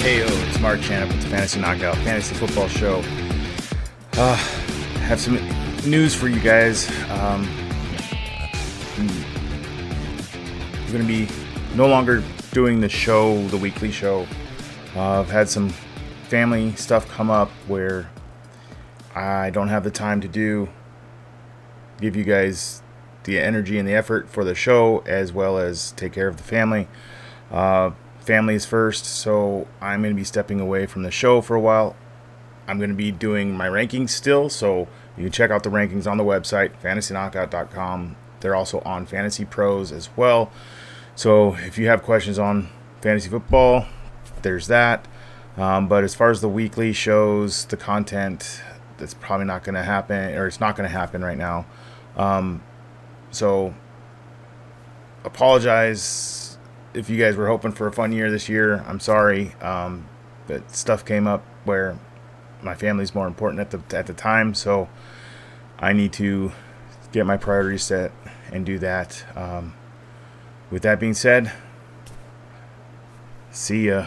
Heyo, it's Marc Chanop with the Fantasy Knockout Fantasy Football Show. Uh, have some news for you guys. Um, I'm going to be no longer doing the show, the weekly show. Uh, I've had some family stuff come up where I don't have the time to do give you guys the energy and the effort for the show as well as take care of the family. Uh, family is first, so I'm going to be stepping away from the show for a while. I'm going to be doing my rankings still, so you can check out the rankings on the website, fantasyknockout.com. They're also on Fantasy Pros as well. So if you have questions on fantasy football, there's that. Um, but as far as the weekly shows, the content, that's probably not going to happen, or it's not going to happen right now. Um, so apologize if you guys were hoping for a fun year this year. I'm sorry, um, but stuff came up where my family's more important at the at the time, so I need to get my priorities set and do that. Um, with that being said, see ya.